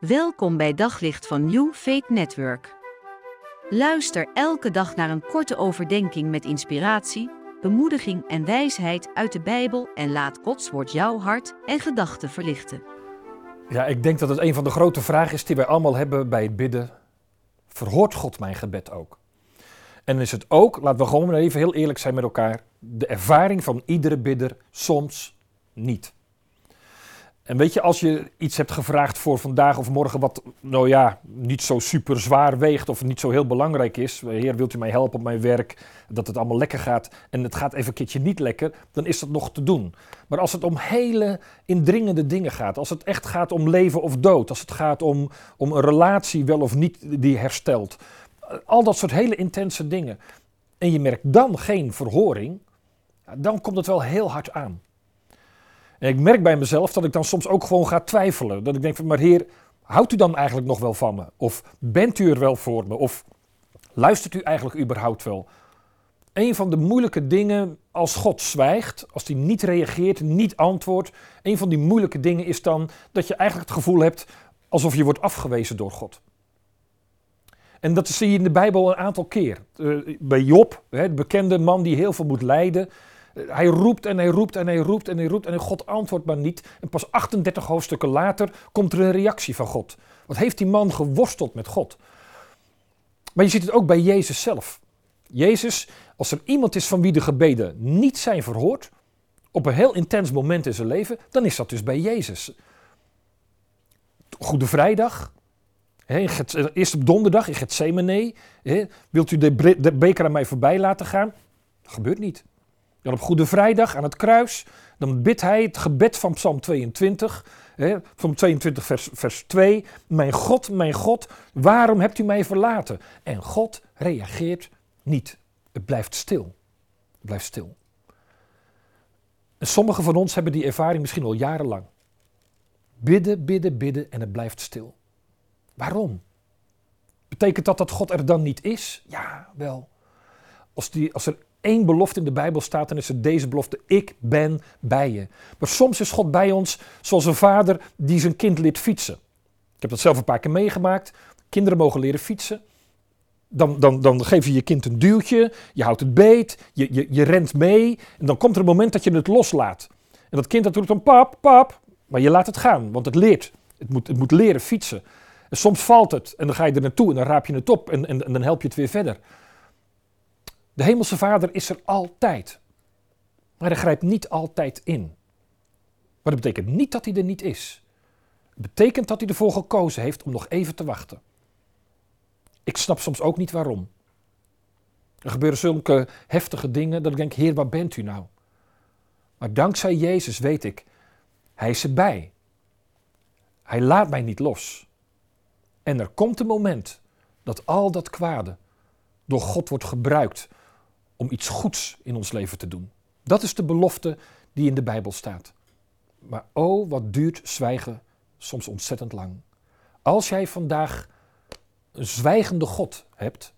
Welkom bij Daglicht van New Faith Network. Luister elke dag naar een korte overdenking met inspiratie, bemoediging en wijsheid uit de Bijbel en laat Gods woord jouw hart en gedachten verlichten. Ja, ik denk dat het een van de grote vragen is die wij allemaal hebben bij het bidden. Verhoort God mijn gebed ook? En is het ook, laten we gewoon even heel eerlijk zijn met elkaar, de ervaring van iedere bidder soms niet. En weet je, als je iets hebt gevraagd voor vandaag of morgen wat, nou ja, niet zo super zwaar weegt of niet zo heel belangrijk is. Heer, wilt u mij helpen op mijn werk, dat het allemaal lekker gaat en het gaat even een keertje niet lekker, dan is dat nog te doen. Maar als het om hele indringende dingen gaat, als het echt gaat om leven of dood, als het gaat om, om een relatie wel of niet die herstelt, al dat soort hele intense dingen. En je merkt dan geen verhoring, dan komt het wel heel hard aan. En ik merk bij mezelf dat ik dan soms ook gewoon ga twijfelen. Dat ik denk van, maar heer, houdt u dan eigenlijk nog wel van me? Of bent u er wel voor me? Of luistert u eigenlijk überhaupt wel? Een van de moeilijke dingen als God zwijgt, als hij niet reageert, niet antwoordt, een van die moeilijke dingen is dan dat je eigenlijk het gevoel hebt alsof je wordt afgewezen door God. En dat zie je in de Bijbel een aantal keer. Uh, bij Job, de bekende man die heel veel moet lijden, hij roept en hij roept en hij roept en hij roept en God antwoordt maar niet. En pas 38 hoofdstukken later komt er een reactie van God. Wat heeft die man geworsteld met God? Maar je ziet het ook bij Jezus zelf. Jezus, als er iemand is van wie de gebeden niet zijn verhoord, op een heel intens moment in zijn leven, dan is dat dus bij Jezus. Goede Vrijdag, eerst op donderdag in Gethsemane, wilt u de beker aan mij voorbij laten gaan? Dat gebeurt niet. Dan op Goede Vrijdag aan het kruis, dan bidt hij het gebed van Psalm 22, hè, Psalm 22 vers, vers 2. Mijn God, mijn God, waarom hebt u mij verlaten? En God reageert niet. Het blijft stil. Het blijft stil. En sommigen van ons hebben die ervaring misschien al jarenlang. Bidden, bidden, bidden en het blijft stil. Waarom? Betekent dat dat God er dan niet is? Ja, wel. Als, die, als er één belofte in de Bijbel staat, dan is het deze belofte: Ik ben bij je. Maar soms is God bij ons zoals een vader die zijn kind leert fietsen. Ik heb dat zelf een paar keer meegemaakt. Kinderen mogen leren fietsen. Dan, dan, dan geef je je kind een duwtje, je houdt het beet, je, je, je rent mee. En dan komt er een moment dat je het loslaat. En dat kind dat roept dan pap, pap, maar je laat het gaan, want het leert. Het moet, het moet leren fietsen. En soms valt het en dan ga je er naartoe en dan raap je het op en, en dan help je het weer verder. De Hemelse Vader is er altijd. Maar hij grijpt niet altijd in. Maar dat betekent niet dat hij er niet is. Het betekent dat hij ervoor gekozen heeft om nog even te wachten. Ik snap soms ook niet waarom. Er gebeuren zulke heftige dingen dat ik denk, Heer, waar bent u nou? Maar dankzij Jezus weet ik, Hij is erbij. Hij laat mij niet los. En er komt een moment dat al dat kwade door God wordt gebruikt om iets goeds in ons leven te doen. Dat is de belofte die in de Bijbel staat. Maar oh, wat duurt zwijgen soms ontzettend lang. Als jij vandaag een zwijgende God hebt,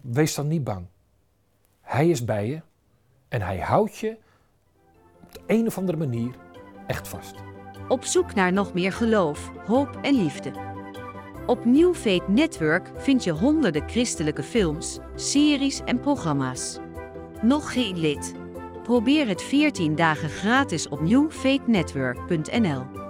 wees dan niet bang. Hij is bij je en hij houdt je op de een of andere manier echt vast. Op zoek naar nog meer geloof, hoop en liefde. Op New Faith Network vind je honderden christelijke films, series en programma's. Nog geen lid? Probeer het 14 dagen gratis op newfaithnetwork.nl.